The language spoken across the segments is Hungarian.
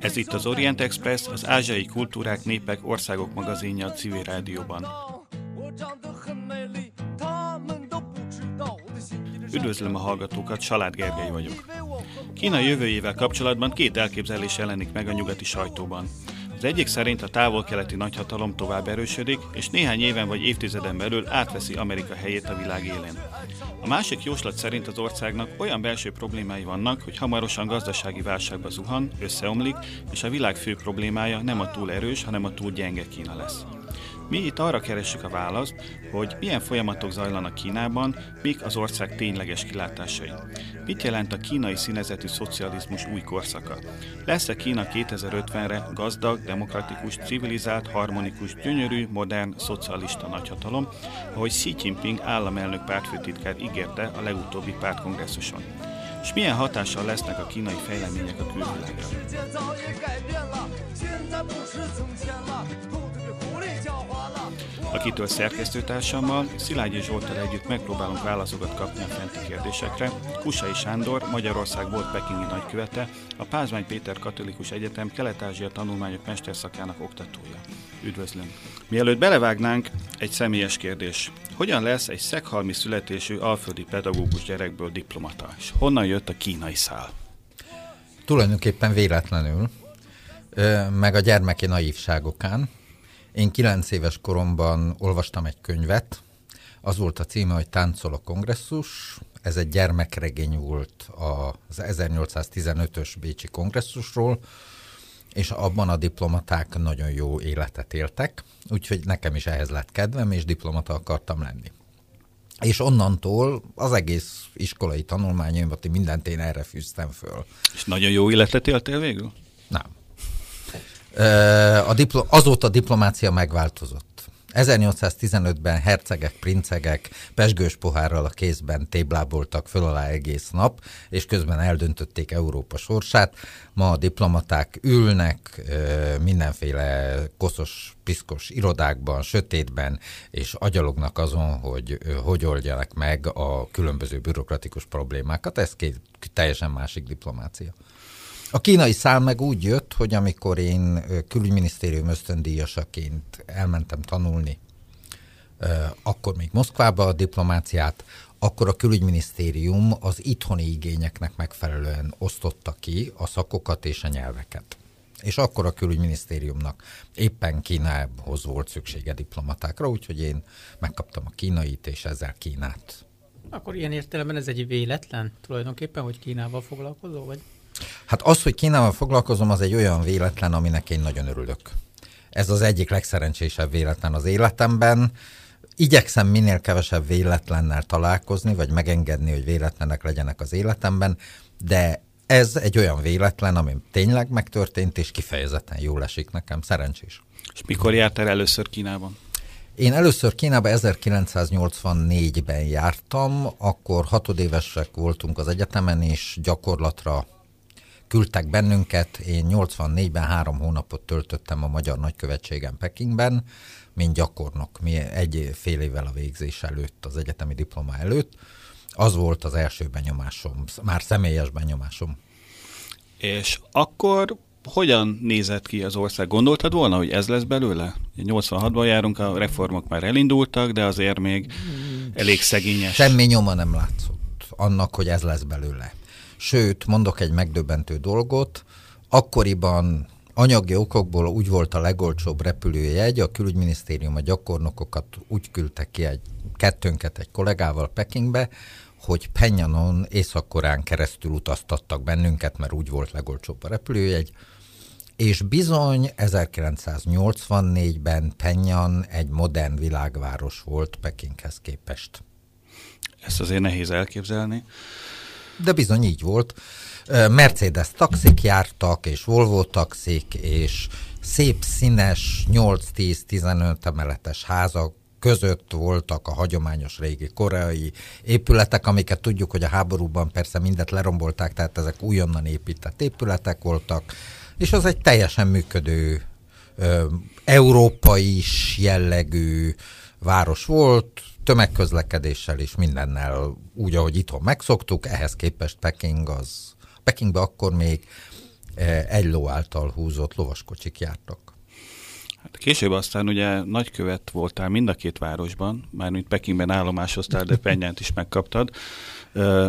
Ez itt az Orient Express, az ázsiai kultúrák, népek, országok magazinja a civil rádióban. Üdvözlöm a hallgatókat, Salád Gergely vagyok. Kína jövőjével kapcsolatban két elképzelés jelenik meg a nyugati sajtóban. Az egyik szerint a távol-keleti nagyhatalom tovább erősödik, és néhány éven vagy évtizeden belül átveszi Amerika helyét a világ élén. A másik jóslat szerint az országnak olyan belső problémái vannak, hogy hamarosan gazdasági válságba zuhan, összeomlik, és a világ fő problémája nem a túl erős, hanem a túl gyenge Kína lesz. Mi itt arra keressük a választ, hogy milyen folyamatok zajlanak Kínában, mik az ország tényleges kilátásai. Mit jelent a kínai színezetű szocializmus új korszaka? Lesz-e Kína 2050-re gazdag, demokratikus, civilizált, harmonikus, gyönyörű, modern, szocialista nagyhatalom, ahogy Xi Jinping államelnök pártfőtitkár ígérte a legutóbbi pártkongresszuson? És milyen hatással lesznek a kínai fejlemények a külvilágra? Akitől szerkesztőtársammal, Szilágyi Zsoltal együtt megpróbálunk válaszokat kapni a fenti kérdésekre. Kusai Sándor, Magyarország volt pekingi nagykövete, a Pázmány Péter Katolikus Egyetem Kelet-Ázsia tanulmányok mesterszakának oktatója. Üdvözlöm! Mielőtt belevágnánk, egy személyes kérdés. Hogyan lesz egy szekhalmi születésű alföldi pedagógus gyerekből diplomata? És honnan jött a kínai szál? Tulajdonképpen véletlenül, meg a gyermeki naívságokán, én kilenc éves koromban olvastam egy könyvet, az volt a címe, hogy Táncol a kongresszus. Ez egy gyermekregény volt az 1815-ös Bécsi kongresszusról, és abban a diplomaták nagyon jó életet éltek, úgyhogy nekem is ehhez lett kedvem, és diplomata akartam lenni. És onnantól az egész iskolai tanulmányaimat, mindent én erre fűztem föl. És nagyon jó életet éltél végül? Nem. A diplo- azóta a diplomácia megváltozott. 1815-ben hercegek, princegek pesgős pohárral a kézben tébláboltak föl alá egész nap, és közben eldöntötték Európa sorsát. Ma a diplomaták ülnek mindenféle koszos, piszkos irodákban, sötétben, és agyalognak azon, hogy hogy oldjanak meg a különböző bürokratikus problémákat. Ez két teljesen másik diplomácia. A kínai szál meg úgy jött, hogy amikor én külügyminisztérium ösztöndíjasaként elmentem tanulni, akkor még Moszkvába a diplomáciát, akkor a külügyminisztérium az itthoni igényeknek megfelelően osztotta ki a szakokat és a nyelveket. És akkor a külügyminisztériumnak éppen Kínához volt szüksége diplomatákra, úgyhogy én megkaptam a kínait, és ezzel Kínát. Akkor ilyen értelemben ez egy véletlen tulajdonképpen, hogy Kínával foglalkozol, vagy? Hát az, hogy Kínával foglalkozom, az egy olyan véletlen, aminek én nagyon örülök. Ez az egyik legszerencsésebb véletlen az életemben. Igyekszem minél kevesebb véletlennel találkozni, vagy megengedni, hogy véletlenek legyenek az életemben, de ez egy olyan véletlen, ami tényleg megtörtént, és kifejezetten jól esik nekem, szerencsés. És mikor jártál először Kínában? Én először Kínába 1984-ben jártam, akkor hatodévesek voltunk az egyetemen, és gyakorlatra küldtek bennünket. Én 84-ben három hónapot töltöttem a Magyar Nagykövetségen Pekingben, mint gyakornok, mi egy fél évvel a végzés előtt, az egyetemi diploma előtt. Az volt az első benyomásom, már személyes benyomásom. És akkor hogyan nézett ki az ország? Gondoltad volna, hogy ez lesz belőle? 86-ban járunk, a reformok már elindultak, de azért még elég szegényes. Semmi nyoma nem látszott annak, hogy ez lesz belőle. Sőt, mondok egy megdöbbentő dolgot, akkoriban anyagi okokból úgy volt a legolcsóbb repülőjegy, a külügyminisztérium a gyakornokokat úgy küldte ki egy kettőnket egy kollégával Pekingbe, hogy Penyanon északkorán keresztül utaztattak bennünket, mert úgy volt legolcsóbb a repülőjegy, és bizony 1984-ben Penyan egy modern világváros volt Pekinghez képest. Ezt azért nehéz elképzelni de bizony így volt. Mercedes taxik jártak, és Volvo taxik, és szép színes 8-10-15 emeletes házak között voltak a hagyományos régi koreai épületek, amiket tudjuk, hogy a háborúban persze mindet lerombolták, tehát ezek újonnan épített épületek voltak, és az egy teljesen működő, európai jellegű város volt, tömegközlekedéssel és mindennel úgy, ahogy itthon megszoktuk, ehhez képest Peking az, Pekingbe akkor még egy ló által húzott lovaskocsik jártak. Hát később aztán ugye nagykövet voltál mind a két városban, mármint Pekingben állomásoztál, de Penyánt is megkaptad,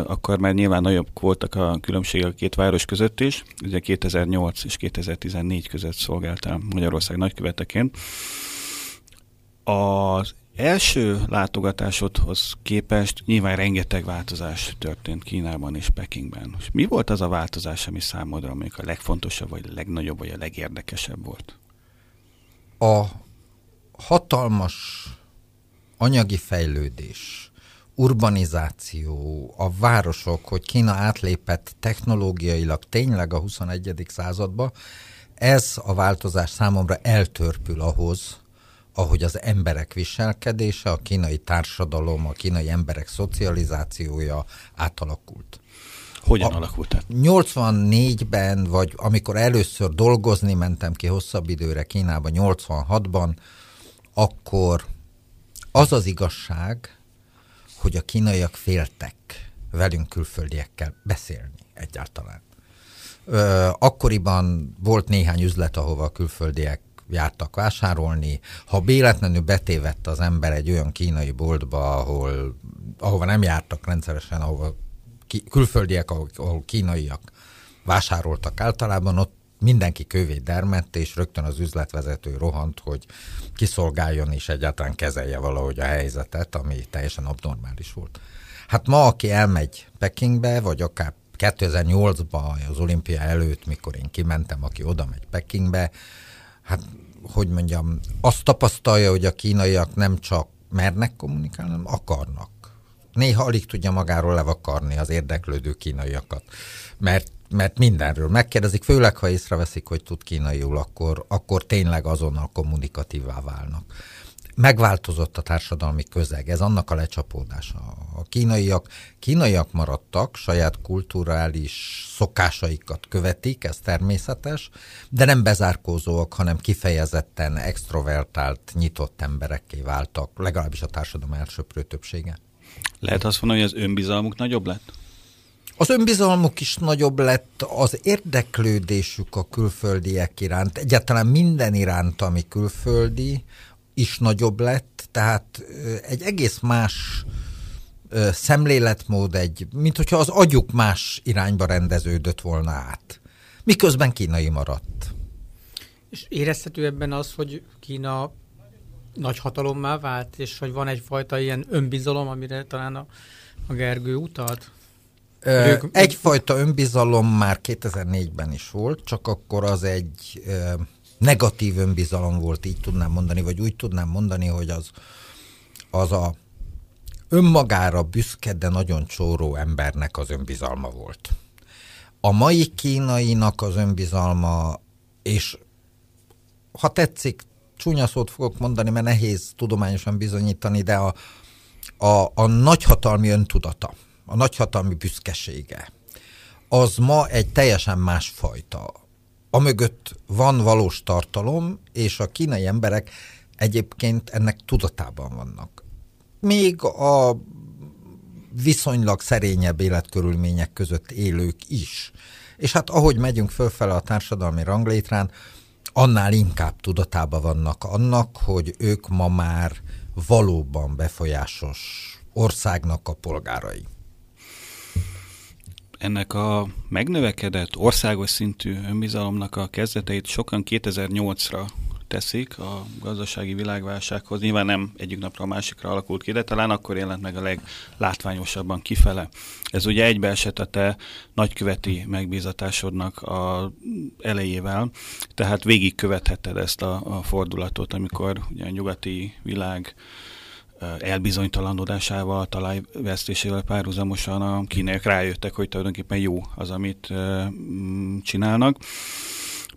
akkor már nyilván nagyobb voltak a különbségek a két város között is. Ugye 2008 és 2014 között szolgáltál Magyarország nagyköveteként. Az első látogatásodhoz képest nyilván rengeteg változás történt Kínában és Pekingben. És mi volt az a változás, ami számodra mondjuk a legfontosabb, vagy a legnagyobb, vagy a legérdekesebb volt? A hatalmas anyagi fejlődés, urbanizáció, a városok, hogy Kína átlépett technológiailag tényleg a 21. századba, ez a változás számomra eltörpül ahhoz, ahogy az emberek viselkedése, a kínai társadalom, a kínai emberek szocializációja átalakult. Hogyan a alakult át? 84-ben, vagy amikor először dolgozni mentem ki hosszabb időre Kínába, 86-ban, akkor az az igazság, hogy a kínaiak féltek velünk külföldiekkel beszélni egyáltalán. Ö, akkoriban volt néhány üzlet, ahova a külföldiek jártak vásárolni. Ha véletlenül betévett az ember egy olyan kínai boltba, ahol, ahova nem jártak rendszeresen, ahova ki, külföldiek, ahol, ahol kínaiak vásároltak általában, ott mindenki kövé dermett, és rögtön az üzletvezető rohant, hogy kiszolgáljon és egyáltalán kezelje valahogy a helyzetet, ami teljesen abnormális volt. Hát ma, aki elmegy Pekingbe, vagy akár 2008-ban az olimpia előtt, mikor én kimentem, aki oda megy Pekingbe, hát hogy mondjam, azt tapasztalja, hogy a kínaiak nem csak mernek kommunikálni, hanem akarnak. Néha alig tudja magáról levakarni az érdeklődő kínaiakat, mert, mert mindenről megkérdezik, főleg ha észreveszik, hogy tud kínaiul, akkor, akkor tényleg azonnal kommunikatívá válnak megváltozott a társadalmi közeg, ez annak a lecsapódása. A kínaiak, kínaiak maradtak, saját kulturális szokásaikat követik, ez természetes, de nem bezárkózóak, hanem kifejezetten extrovertált, nyitott emberekké váltak, legalábbis a társadalom elsőprő többsége. Lehet azt mondani, hogy az önbizalmuk nagyobb lett? Az önbizalmuk is nagyobb lett, az érdeklődésük a külföldiek iránt, egyáltalán minden iránt, ami külföldi, is nagyobb lett, tehát egy egész más szemléletmód, egy, mint hogyha az agyuk más irányba rendeződött volna át. Miközben kínai maradt. És érezhető ebben az, hogy Kína nagy hatalommá vált, és hogy van egyfajta ilyen önbizalom, amire talán a, a Gergő utalt? Ö, ők... Egyfajta önbizalom már 2004-ben is volt, csak akkor az egy ö, negatív önbizalom volt, így tudnám mondani, vagy úgy tudnám mondani, hogy az, az a önmagára büszke, de nagyon csóró embernek az önbizalma volt. A mai kínainak az önbizalma, és ha tetszik, csúnya szót fogok mondani, mert nehéz tudományosan bizonyítani, de a, a, a nagyhatalmi öntudata, a nagyhatalmi büszkesége, az ma egy teljesen másfajta amögött van valós tartalom, és a kínai emberek egyébként ennek tudatában vannak. Még a viszonylag szerényebb életkörülmények között élők is. És hát ahogy megyünk fölfele a társadalmi ranglétrán, annál inkább tudatában vannak annak, hogy ők ma már valóban befolyásos országnak a polgárai ennek a megnövekedett országos szintű önbizalomnak a kezdeteit sokan 2008-ra teszik a gazdasági világválsághoz. Nyilván nem egyik napra a másikra alakult ki, de talán akkor jelent meg a leglátványosabban kifele. Ez ugye egybeesett a te nagyköveti megbízatásodnak a elejével, tehát végigkövethetted ezt a, a fordulatot, amikor ugye a nyugati világ elbizonytalanodásával, talajvesztésével párhuzamosan a kínaiak rájöttek, hogy tulajdonképpen jó az, amit mm, csinálnak.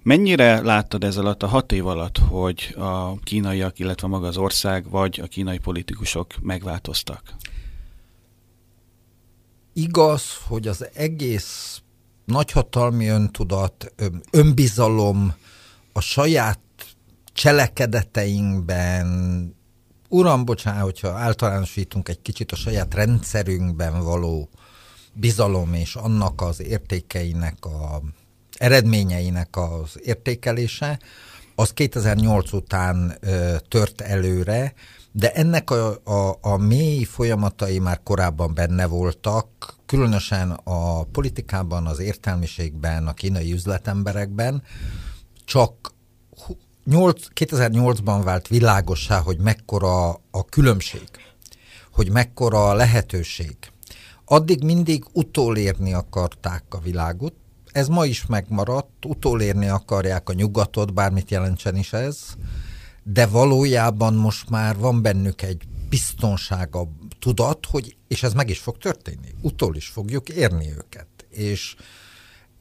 Mennyire láttad ez alatt a hat év alatt, hogy a kínaiak, illetve maga az ország, vagy a kínai politikusok megváltoztak? Igaz, hogy az egész nagyhatalmi öntudat, önbizalom a saját cselekedeteinkben, uram, bocsánat, hogyha általánosítunk egy kicsit a saját rendszerünkben való bizalom és annak az értékeinek a eredményeinek az értékelése, az 2008 után ö, tört előre, de ennek a, a, a mély folyamatai már korábban benne voltak, különösen a politikában, az értelmiségben, a kínai üzletemberekben, csak 2008-ban vált világossá, hogy mekkora a különbség, hogy mekkora a lehetőség. Addig mindig utolérni akarták a világot, ez ma is megmaradt, utolérni akarják a nyugatot, bármit jelentsen is ez, de valójában most már van bennük egy biztonsága, tudat, hogy, és ez meg is fog történni, utol is fogjuk érni őket. És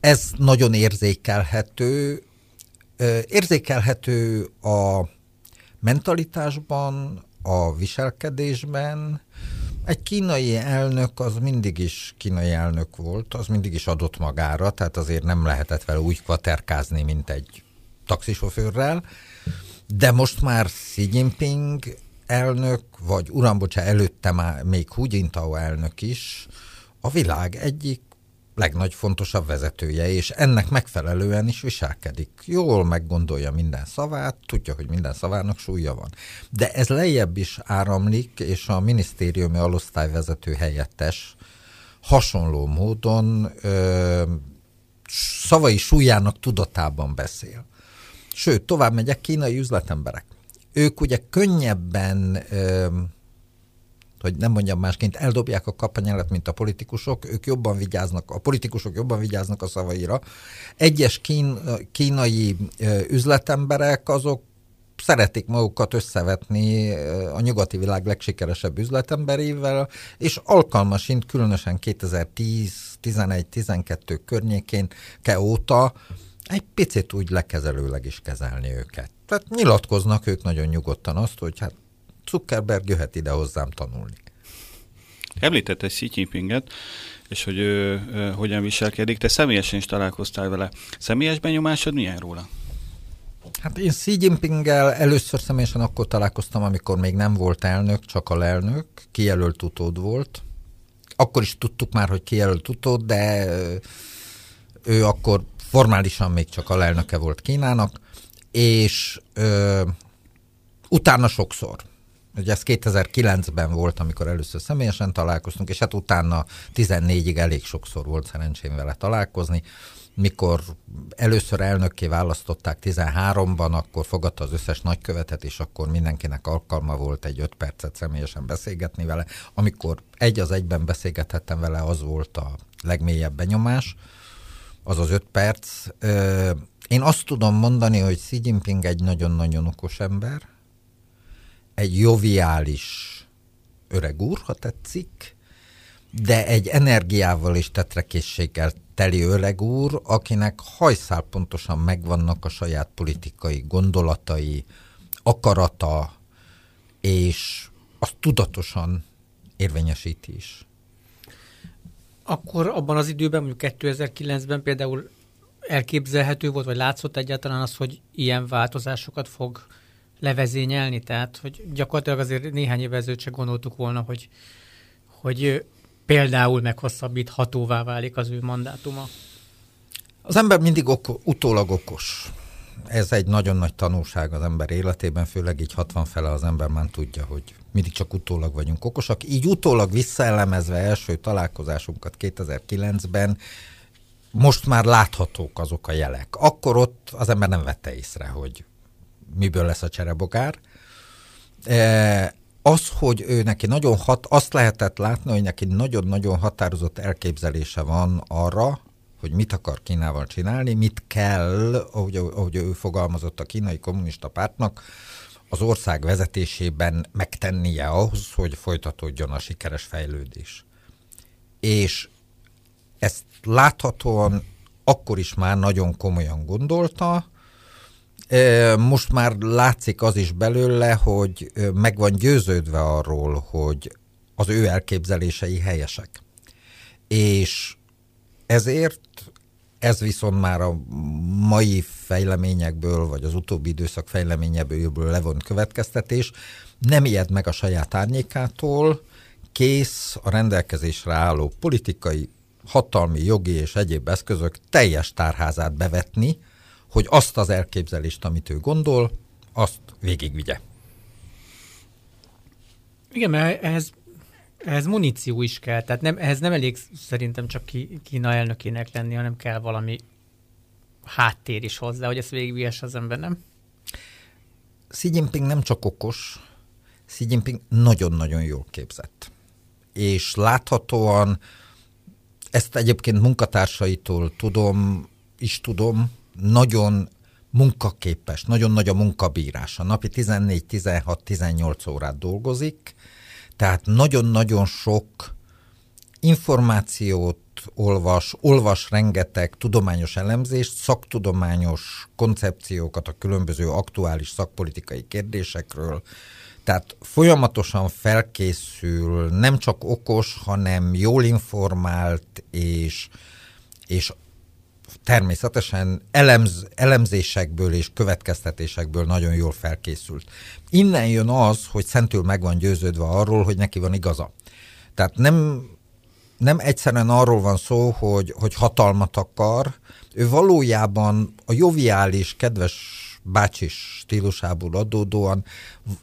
ez nagyon érzékelhető, érzékelhető a mentalitásban, a viselkedésben. Egy kínai elnök az mindig is kínai elnök volt, az mindig is adott magára, tehát azért nem lehetett vele úgy kvaterkázni, mint egy taxisofőrrel. De most már Xi Jinping elnök, vagy uram, bocsá, előtte már még Hu Jintao elnök is a világ egyik legnagy fontosabb vezetője, és ennek megfelelően is viselkedik. Jól meggondolja minden szavát, tudja, hogy minden szavának súlya van. De ez lejjebb is áramlik, és a minisztériumi alosztályvezető helyettes hasonló módon ö, szavai súlyának tudatában beszél. Sőt, tovább megyek, kínai üzletemberek. Ők ugye könnyebben ö, hogy nem mondjam másként, eldobják a kapanyelet, mint a politikusok, ők jobban vigyáznak, a politikusok jobban vigyáznak a szavaira. Egyes kín, kínai üzletemberek azok szeretik magukat összevetni a nyugati világ legsikeresebb üzletemberével, és alkalmasint különösen 2010, 11, 12 környékén ke óta egy picit úgy lekezelőleg is kezelni őket. Tehát nyilatkoznak ők nagyon nyugodtan azt, hogy hát Zuckerberg jöhet ide hozzám tanulni. Említette Xi Jinpinget, és hogy ő, ő hogyan viselkedik. Te személyesen is találkoztál vele. Személyes benyomásod milyen róla? Hát én Xi Jinpinggel először személyesen akkor találkoztam, amikor még nem volt elnök, csak a lelnök, kijelölt utód volt. Akkor is tudtuk már, hogy kijelölt utód, de ő akkor formálisan még csak a lelnöke volt Kínának, és ö, utána sokszor. Ugye ez 2009-ben volt, amikor először személyesen találkoztunk, és hát utána 14-ig elég sokszor volt szerencsém vele találkozni. Mikor először elnökké választották 13-ban, akkor fogadta az összes nagykövetet, és akkor mindenkinek alkalma volt egy 5 percet személyesen beszélgetni vele. Amikor egy az egyben beszélgethettem vele, az volt a legmélyebb benyomás, az az 5 perc. Én azt tudom mondani, hogy Xi Jinping egy nagyon-nagyon okos ember, egy joviális öreg úr, ha tetszik, de egy energiával és tetrekészséggel teli öreg úr, akinek hajszál pontosan megvannak a saját politikai gondolatai, akarata, és azt tudatosan érvényesíti is. Akkor abban az időben, mondjuk 2009-ben például elképzelhető volt, vagy látszott egyáltalán az, hogy ilyen változásokat fog levezényelni, tehát hogy gyakorlatilag azért néhány évvel ezelőtt se gondoltuk volna, hogy, hogy például meghosszabbíthatóvá válik az ő mandátuma. Az ember mindig oko, utólag okos. Ez egy nagyon nagy tanulság az ember életében, főleg így 60 fele az ember már tudja, hogy mindig csak utólag vagyunk okosak. Így utólag visszaelemezve első találkozásunkat 2009-ben, most már láthatók azok a jelek. Akkor ott az ember nem vette észre, hogy miből lesz a cserebogár. E, az, hogy ő neki nagyon hat, azt lehetett látni, hogy neki nagyon-nagyon határozott elképzelése van arra, hogy mit akar Kínával csinálni, mit kell, ahogy, ahogy ő fogalmazott a kínai kommunista pártnak, az ország vezetésében megtennie ahhoz, hogy folytatódjon a sikeres fejlődés. És ezt láthatóan akkor is már nagyon komolyan gondolta, most már látszik az is belőle, hogy meg van győződve arról, hogy az ő elképzelései helyesek. És ezért ez viszont már a mai fejleményekből, vagy az utóbbi időszak fejleményebből levont következtetés, nem ijed meg a saját árnyékától, kész a rendelkezésre álló politikai, hatalmi, jogi és egyéb eszközök teljes tárházát bevetni, hogy azt az elképzelést, amit ő gondol, azt végigvigye. Igen, mert ehhez, ehhez muníció is kell, tehát nem, ehhez nem elég szerintem csak Kína elnökének lenni, hanem kell valami háttér is hozzá, hogy ezt végigvihes az ember, nem? Xi Jinping nem csak okos, Xi Jinping nagyon-nagyon jól képzett. És láthatóan ezt egyébként munkatársaitól tudom, is tudom, nagyon munkaképes, nagyon nagy a munkabírása. Napi 14, 16, 18 órát dolgozik, tehát nagyon-nagyon sok információt olvas, olvas rengeteg tudományos elemzést, szaktudományos koncepciókat a különböző aktuális szakpolitikai kérdésekről, tehát folyamatosan felkészül, nem csak okos, hanem jól informált, és, és természetesen elemz, elemzésekből és következtetésekből nagyon jól felkészült. Innen jön az, hogy szentül meg van győződve arról, hogy neki van igaza. Tehát nem, nem egyszerűen arról van szó, hogy, hogy hatalmat akar, ő valójában a joviális, kedves bácsis stílusából adódóan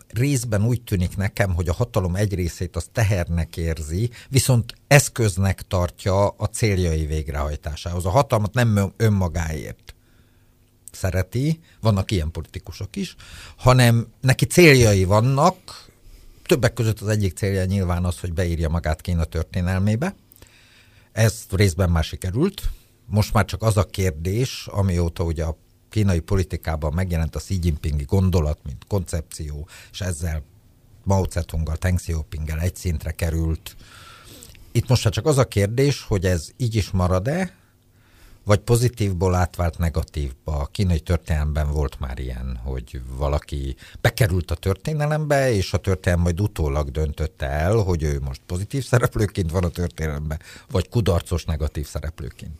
részben úgy tűnik nekem, hogy a hatalom egy részét az tehernek érzi, viszont eszköznek tartja a céljai végrehajtásához. A hatalmat nem önmagáért szereti, vannak ilyen politikusok is, hanem neki céljai vannak, többek között az egyik célja nyilván az, hogy beírja magát Kína történelmébe. Ez részben már sikerült. Most már csak az a kérdés, amióta ugye a kínai politikában megjelent a Xi Jinpingi gondolat, mint koncepció, és ezzel Mao Zedonggal, Deng Xiaopinggel egy szintre került. Itt most csak az a kérdés, hogy ez így is marad-e, vagy pozitívból átvált negatívba. A kínai történelemben volt már ilyen, hogy valaki bekerült a történelembe, és a történelem majd utólag döntötte el, hogy ő most pozitív szereplőként van a történelemben, vagy kudarcos negatív szereplőként.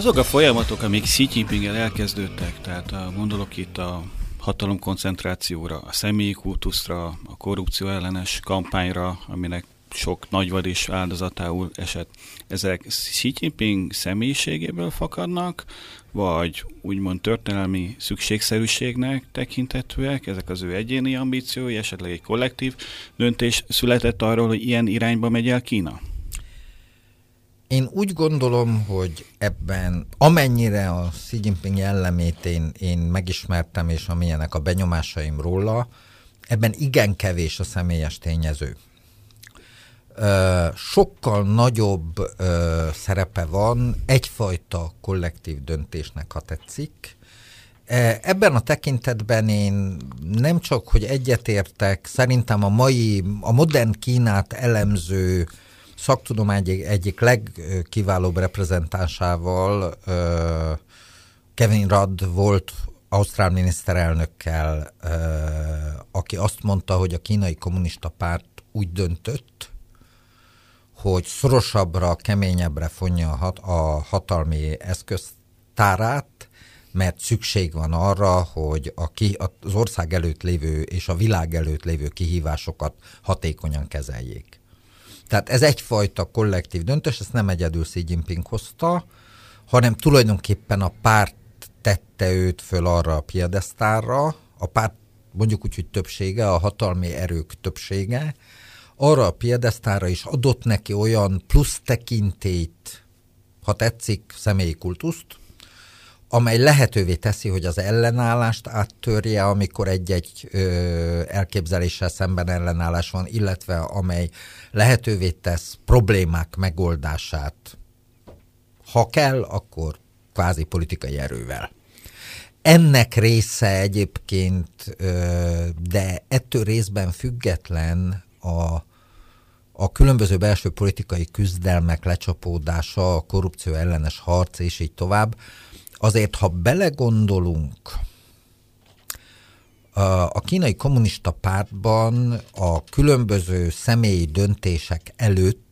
Azok a folyamatok, amik Xi jinping elkezdődtek, tehát a, gondolok itt a hatalomkoncentrációra, a személyi kultuszra, a korrupció ellenes kampányra, aminek sok nagyvad is áldozatául esett. Ezek Xi Jinping személyiségéből fakadnak, vagy úgymond történelmi szükségszerűségnek tekintetőek, ezek az ő egyéni ambíciói, esetleg egy kollektív döntés született arról, hogy ilyen irányba megy el Kína? Én úgy gondolom, hogy ebben amennyire a Xi Jinping jellemét én, én megismertem, és amilyenek a benyomásaim róla, ebben igen kevés a személyes tényező. Sokkal nagyobb szerepe van egyfajta kollektív döntésnek, ha tetszik. Ebben a tekintetben én nem csak, hogy egyetértek, szerintem a mai, a modern Kínát elemző szaktudomány egyik, egyik legkiválóbb reprezentánsával Kevin Rudd volt ausztrál miniszterelnökkel, aki azt mondta, hogy a kínai kommunista párt úgy döntött, hogy szorosabbra, keményebbre fonja a, hat, a hatalmi eszköztárát, mert szükség van arra, hogy a ki, az ország előtt lévő és a világ előtt lévő kihívásokat hatékonyan kezeljék. Tehát ez egyfajta kollektív döntés, ezt nem egyedül Xi Jinping hozta, hanem tulajdonképpen a párt tette őt föl arra a piedesztárra, a párt mondjuk úgy, hogy többsége, a hatalmi erők többsége, arra a piedesztára is adott neki olyan plusz tekintét, ha tetszik, személyi kultuszt, amely lehetővé teszi, hogy az ellenállást áttörje, amikor egy-egy ö, elképzeléssel szemben ellenállás van, illetve amely lehetővé tesz problémák megoldását, ha kell, akkor kvázi politikai erővel. Ennek része egyébként, de ettől részben független a, a különböző belső politikai küzdelmek lecsapódása, a korrupció ellenes harc és így tovább, azért, ha belegondolunk, a kínai kommunista pártban a különböző személyi döntések előtt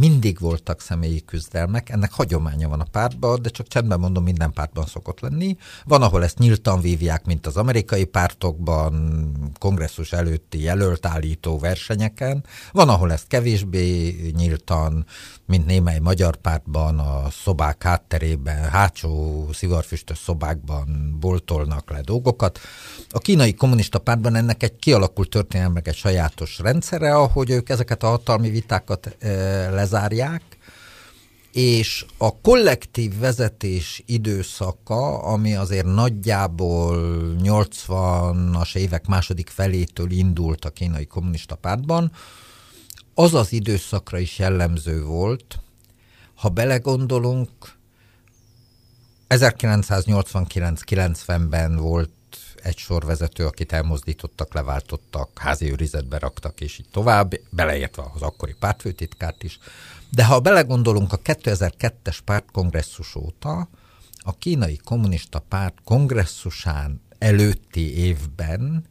mindig voltak személyi küzdelmek, ennek hagyománya van a pártban, de csak csendben mondom, minden pártban szokott lenni. Van, ahol ezt nyíltan vívják, mint az amerikai pártokban, kongresszus előtti jelöltállító versenyeken. Van, ahol ezt kevésbé nyíltan, mint némely magyar pártban, a szobák hátterében, hátsó szivarfüstös szobákban boltolnak le dolgokat. A kínai kommunista pártban ennek egy kialakult történelmek egy sajátos rendszere, ahogy ők ezeket a hatalmi vitákat e, lezárják, és a kollektív vezetés időszaka, ami azért nagyjából 80-as évek második felétől indult a kínai kommunista pártban, az az időszakra is jellemző volt, ha belegondolunk, 1989-90-ben volt egy sorvezető, akit elmozdítottak, leváltottak, házi őrizetbe raktak, és így tovább, beleértve az akkori pártfőtitkárt is. De ha belegondolunk a 2002-es pártkongresszus óta, a kínai kommunista párt kongresszusán előtti évben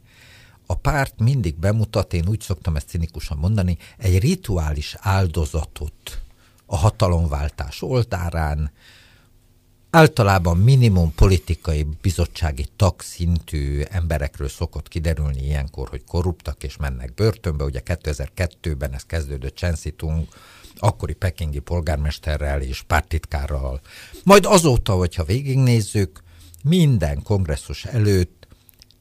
a párt mindig bemutat, én úgy szoktam ezt cinikusan mondani, egy rituális áldozatot a hatalomváltás oltárán, általában minimum politikai bizottsági tagszintű emberekről szokott kiderülni ilyenkor, hogy korruptak és mennek börtönbe. Ugye 2002-ben ez kezdődött Chen Tung, akkori pekingi polgármesterrel és pártitkárral. Majd azóta, hogyha végignézzük, minden kongresszus előtt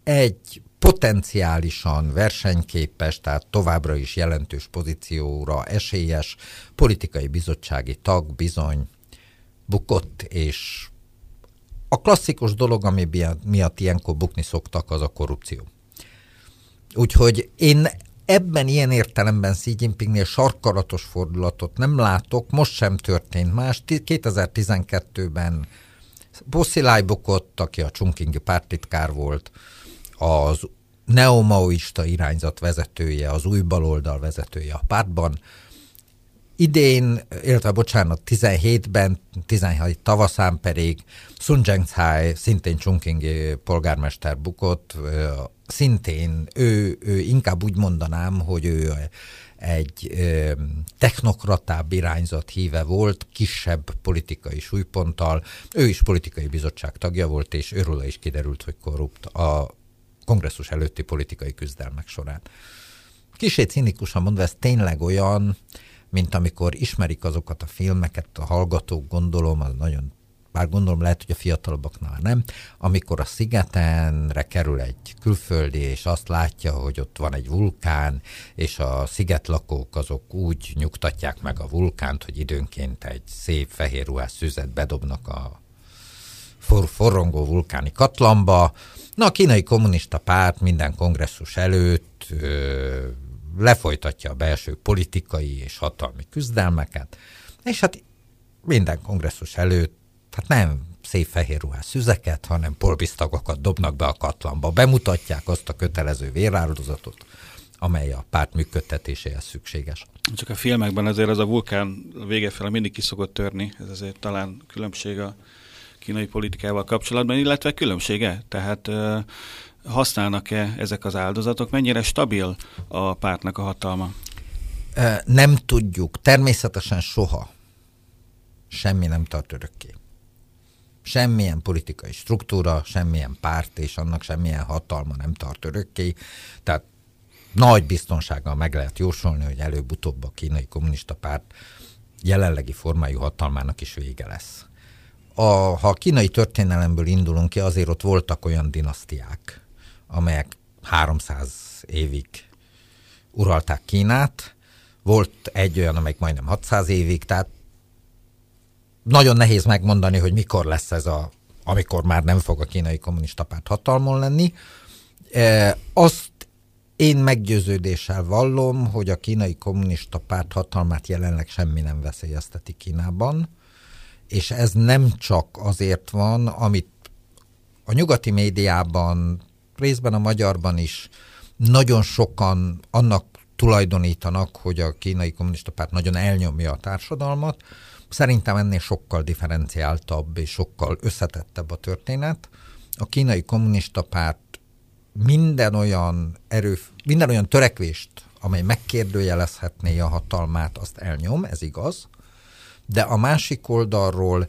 egy potenciálisan versenyképes, tehát továbbra is jelentős pozícióra esélyes politikai bizottsági tag bizony bukott, és a klasszikus dolog, ami miatt ilyenkor bukni szoktak, az a korrupció. Úgyhogy én ebben ilyen értelemben Xi Jinpingnél sarkalatos fordulatot nem látok, most sem történt más. 2012-ben Boszilai bukott, aki a Chungkingi pártitkár volt, az neomaoista irányzat vezetője, az új baloldal vezetője a pártban. Idén, illetve bocsánat, 17-ben, 17 tavaszán pedig Sun Zhengcai, szintén Chungking polgármester bukott, szintén ő, ő inkább úgy mondanám, hogy ő egy ö, technokratább irányzat híve volt, kisebb politikai súlyponttal. Ő is politikai bizottság tagja volt, és őről is kiderült, hogy korrupt a kongresszus előtti politikai küzdelmek során. Kisé cinikusan mondva, ez tényleg olyan, mint amikor ismerik azokat a filmeket, a hallgatók gondolom, az nagyon bár gondolom lehet, hogy a fiatalabbaknál nem, amikor a szigetenre kerül egy külföldi, és azt látja, hogy ott van egy vulkán, és a szigetlakók azok úgy nyugtatják meg a vulkánt, hogy időnként egy szép fehér ruhás szüzet bedobnak a for, forrongó vulkáni katlamba. Na, a kínai kommunista párt minden kongresszus előtt ö, lefolytatja a belső politikai és hatalmi küzdelmeket, és hát minden kongresszus előtt hát nem szép fehér ruhás szüzeket, hanem polbisztagokat dobnak be a katlamba, bemutatják azt a kötelező véráldozatot, amely a párt működtetéséhez szükséges. Csak a filmekben azért az a vulkán vége fel mindig ki törni, ez azért talán különbség a kínai politikával kapcsolatban, illetve különbsége, tehát használnak-e ezek az áldozatok, mennyire stabil a pártnak a hatalma? Nem tudjuk, természetesen soha semmi nem tart örökké semmilyen politikai struktúra, semmilyen párt és annak semmilyen hatalma nem tart örökké. Tehát nagy biztonsággal meg lehet jósolni, hogy előbb-utóbb a kínai kommunista párt jelenlegi formájú hatalmának is vége lesz. A, ha a kínai történelemből indulunk ki, azért ott voltak olyan dinasztiák, amelyek 300 évig uralták Kínát, volt egy olyan, amelyik majdnem 600 évig, tehát nagyon nehéz megmondani, hogy mikor lesz ez a, amikor már nem fog a kínai kommunista párt hatalmon lenni. E, azt én meggyőződéssel vallom, hogy a kínai kommunista párt hatalmát jelenleg semmi nem veszélyezteti Kínában, és ez nem csak azért van, amit a nyugati médiában, részben a magyarban is nagyon sokan annak tulajdonítanak, hogy a kínai kommunista párt nagyon elnyomja a társadalmat, Szerintem ennél sokkal differenciáltabb és sokkal összetettebb a történet. A kínai kommunista párt minden olyan erő, minden olyan törekvést, amely megkérdőjelezhetné a hatalmát, azt elnyom, ez igaz, de a másik oldalról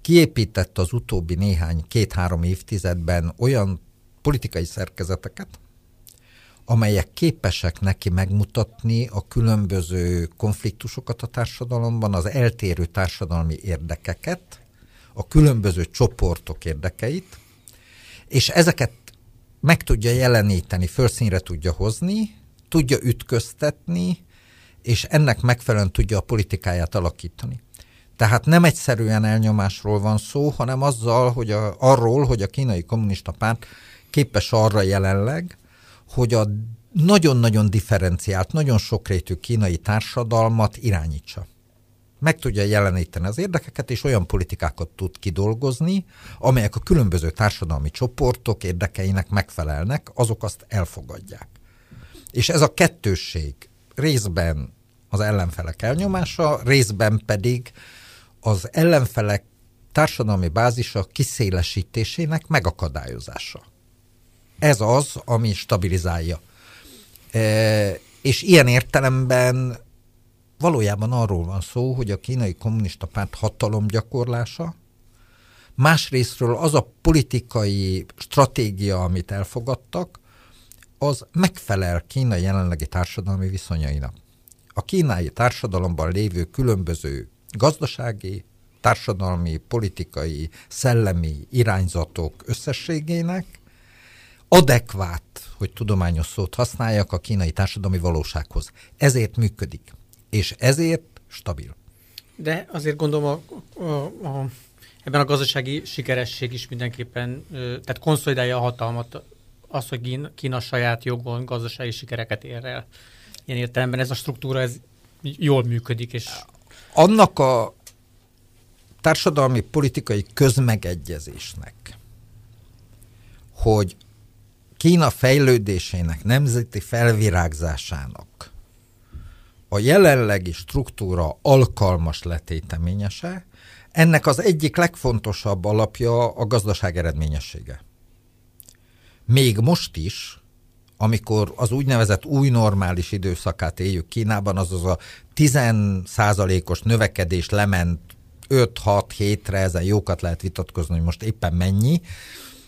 kiépített az utóbbi néhány, két-három évtizedben olyan politikai szerkezeteket, amelyek képesek neki megmutatni a különböző konfliktusokat a társadalomban, az eltérő társadalmi érdekeket, a különböző csoportok érdekeit, és ezeket meg tudja jeleníteni, fölszínre tudja hozni, tudja ütköztetni, és ennek megfelelően tudja a politikáját alakítani. Tehát nem egyszerűen elnyomásról van szó, hanem azzal, hogy a, arról, hogy a kínai kommunista párt képes arra jelenleg, hogy a nagyon-nagyon differenciált, nagyon sokrétű kínai társadalmat irányítsa. Meg tudja jeleníteni az érdekeket, és olyan politikákat tud kidolgozni, amelyek a különböző társadalmi csoportok érdekeinek megfelelnek, azok azt elfogadják. És ez a kettősség részben az ellenfelek elnyomása, részben pedig az ellenfelek társadalmi bázisa kiszélesítésének megakadályozása. Ez az, ami stabilizálja. E, és ilyen értelemben valójában arról van szó, hogy a kínai kommunista párt hatalomgyakorlása, másrésztről az a politikai stratégia, amit elfogadtak, az megfelel Kína jelenlegi társadalmi viszonyainak. A kínai társadalomban lévő különböző gazdasági, társadalmi, politikai, szellemi irányzatok összességének adekvát, hogy tudományos szót használjak, a kínai társadalmi valósághoz. Ezért működik, és ezért stabil. De azért gondolom a, a, a, ebben a gazdasági sikeresség is mindenképpen, tehát konszolidálja a hatalmat, az, hogy Kína, saját jogon gazdasági sikereket ér el. Ilyen értelemben ez a struktúra ez jól működik. És... Annak a társadalmi politikai közmegegyezésnek, hogy Kína fejlődésének, nemzeti felvirágzásának a jelenlegi struktúra alkalmas letéteményese, ennek az egyik legfontosabb alapja a gazdaság eredményessége. Még most is, amikor az úgynevezett új normális időszakát éljük Kínában, azaz a 10%-os növekedés lement 5-6 hétre, ezen jókat lehet vitatkozni, hogy most éppen mennyi,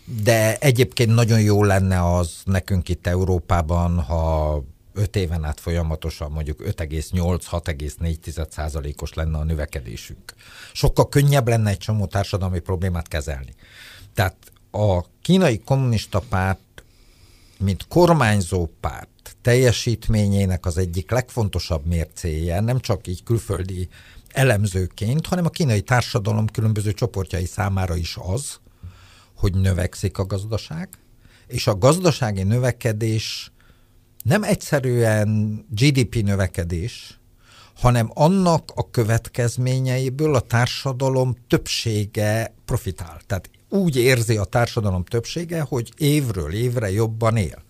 de egyébként nagyon jó lenne az nekünk itt Európában, ha 5 éven át folyamatosan mondjuk 5,8-6,4 százalékos lenne a növekedésünk. Sokkal könnyebb lenne egy csomó társadalmi problémát kezelni. Tehát a kínai kommunista párt, mint kormányzó párt, teljesítményének az egyik legfontosabb mércéje, nem csak így külföldi elemzőként, hanem a kínai társadalom különböző csoportjai számára is az, hogy növekszik a gazdaság, és a gazdasági növekedés nem egyszerűen GDP növekedés, hanem annak a következményeiből a társadalom többsége profitál. Tehát úgy érzi a társadalom többsége, hogy évről évre jobban él.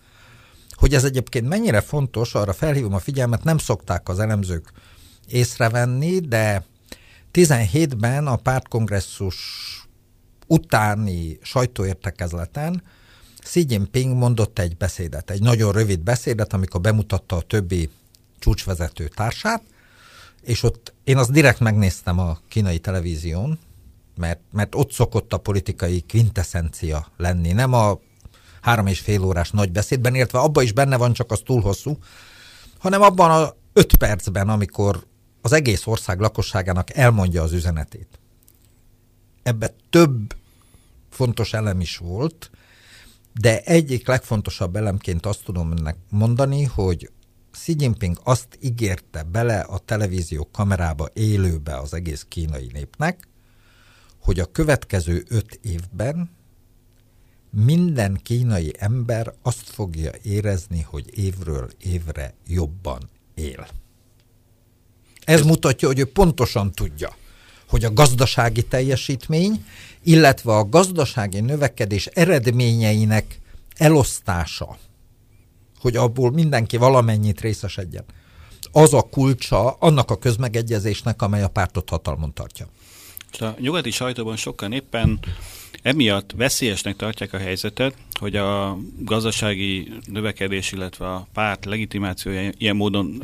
Hogy ez egyébként mennyire fontos, arra felhívom a figyelmet, nem szokták az elemzők észrevenni, de 17-ben a pártkongresszus utáni sajtóértekezleten Xi Jinping mondott egy beszédet, egy nagyon rövid beszédet, amikor bemutatta a többi csúcsvezető társát, és ott én azt direkt megnéztem a kínai televízión, mert, mert ott szokott a politikai quintessencia lenni, nem a három és fél órás nagy beszédben, illetve abban is benne van, csak az túl hosszú, hanem abban a öt percben, amikor az egész ország lakosságának elmondja az üzenetét. Ebbe több fontos elem is volt, de egyik legfontosabb elemként azt tudom önnek mondani, hogy Xi Jinping azt ígérte bele a televízió kamerába élőbe az egész kínai népnek, hogy a következő öt évben minden kínai ember azt fogja érezni, hogy évről évre jobban él. Ez mutatja, hogy ő pontosan tudja, hogy a gazdasági teljesítmény, illetve a gazdasági növekedés eredményeinek elosztása, hogy abból mindenki valamennyit részesedjen, az a kulcsa annak a közmegegyezésnek, amely a pártot hatalmon tartja. A nyugati sajtóban sokan éppen emiatt veszélyesnek tartják a helyzetet, hogy a gazdasági növekedés, illetve a párt legitimációja ilyen módon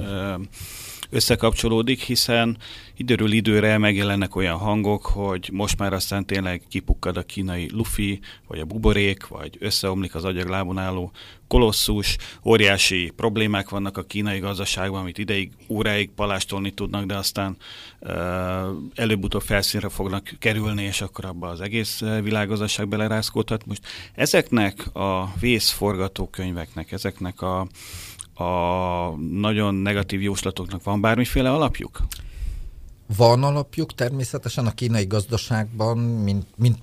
összekapcsolódik, hiszen időről időre megjelennek olyan hangok, hogy most már aztán tényleg kipukkad a kínai lufi, vagy a buborék, vagy összeomlik az agyaglábon álló kolosszus, óriási problémák vannak a kínai gazdaságban, amit ideig, óráig palástolni tudnak, de aztán uh, előbb-utóbb felszínre fognak kerülni, és akkor abba az egész világgazdaság belerázkódhat. Most ezeknek a vészforgatókönyveknek, ezeknek a a nagyon negatív jóslatoknak van bármiféle alapjuk? Van alapjuk természetesen a kínai gazdaságban, mint, mint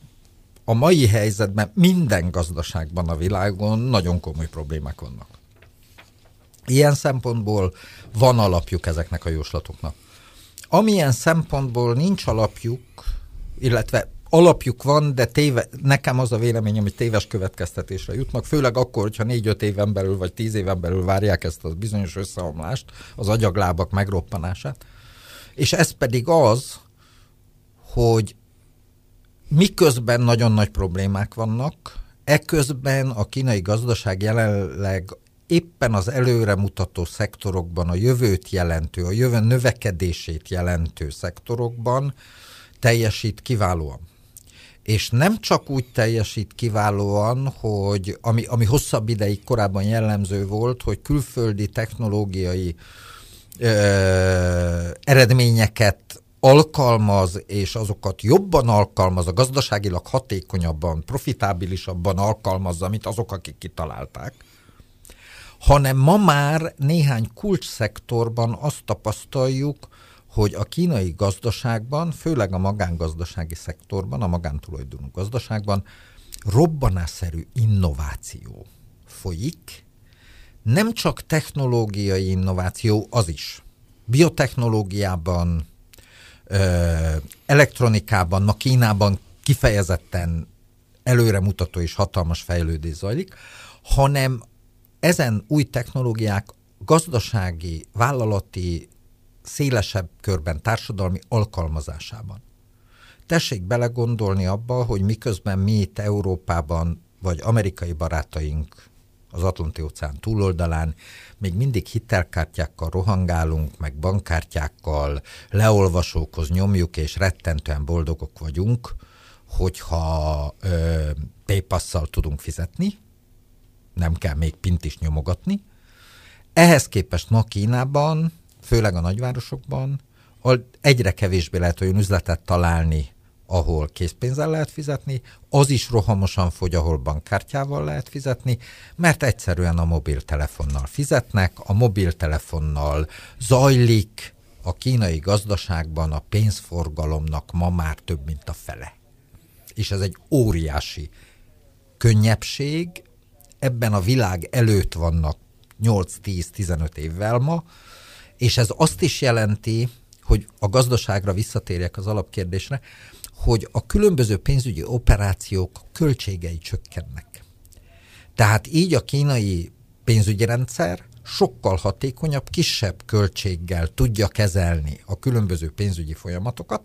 a mai helyzetben minden gazdaságban a világon nagyon komoly problémák vannak. Ilyen szempontból van alapjuk ezeknek a jóslatoknak. Amilyen szempontból nincs alapjuk, illetve alapjuk van, de téve, nekem az a véleményem, hogy téves következtetésre jutnak, főleg akkor, hogyha négy-öt éven belül, vagy tíz éven belül várják ezt a bizonyos összeomlást, az agyaglábak megroppanását. És ez pedig az, hogy miközben nagyon nagy problémák vannak, eközben a kínai gazdaság jelenleg éppen az előremutató szektorokban, a jövőt jelentő, a jövő növekedését jelentő szektorokban teljesít kiválóan és nem csak úgy teljesít kiválóan, hogy ami, ami hosszabb ideig korábban jellemző volt, hogy külföldi technológiai ö, eredményeket alkalmaz, és azokat jobban alkalmaz, a gazdaságilag hatékonyabban, profitábilisabban alkalmazza, mint azok, akik kitalálták, hanem ma már néhány kulcsszektorban azt tapasztaljuk, hogy a kínai gazdaságban, főleg a magángazdasági szektorban, a magántulajdonú gazdaságban robbanásszerű innováció folyik, nem csak technológiai innováció, az is. Biotechnológiában, elektronikában, ma Kínában kifejezetten előremutató és hatalmas fejlődés zajlik, hanem ezen új technológiák gazdasági, vállalati szélesebb körben társadalmi alkalmazásában. Tessék belegondolni abba, hogy miközben mi itt Európában, vagy amerikai barátaink az Atlanti-óceán túloldalán még mindig hitelkártyákkal rohangálunk, meg bankkártyákkal, leolvasókhoz nyomjuk, és rettentően boldogok vagyunk, hogyha ö, paypass tudunk fizetni, nem kell még pint is nyomogatni, Ehhez képest ma Kínában, főleg a nagyvárosokban, egyre kevésbé lehet olyan üzletet találni, ahol készpénzzel lehet fizetni, az is rohamosan fogy, ahol bankkártyával lehet fizetni, mert egyszerűen a mobiltelefonnal fizetnek, a mobiltelefonnal zajlik a kínai gazdaságban a pénzforgalomnak ma már több, mint a fele. És ez egy óriási könnyebbség, ebben a világ előtt vannak 8-10-15 évvel ma, és ez azt is jelenti, hogy a gazdaságra visszatérjek az alapkérdésre, hogy a különböző pénzügyi operációk költségei csökkennek. Tehát így a kínai pénzügyi rendszer sokkal hatékonyabb, kisebb költséggel tudja kezelni a különböző pénzügyi folyamatokat,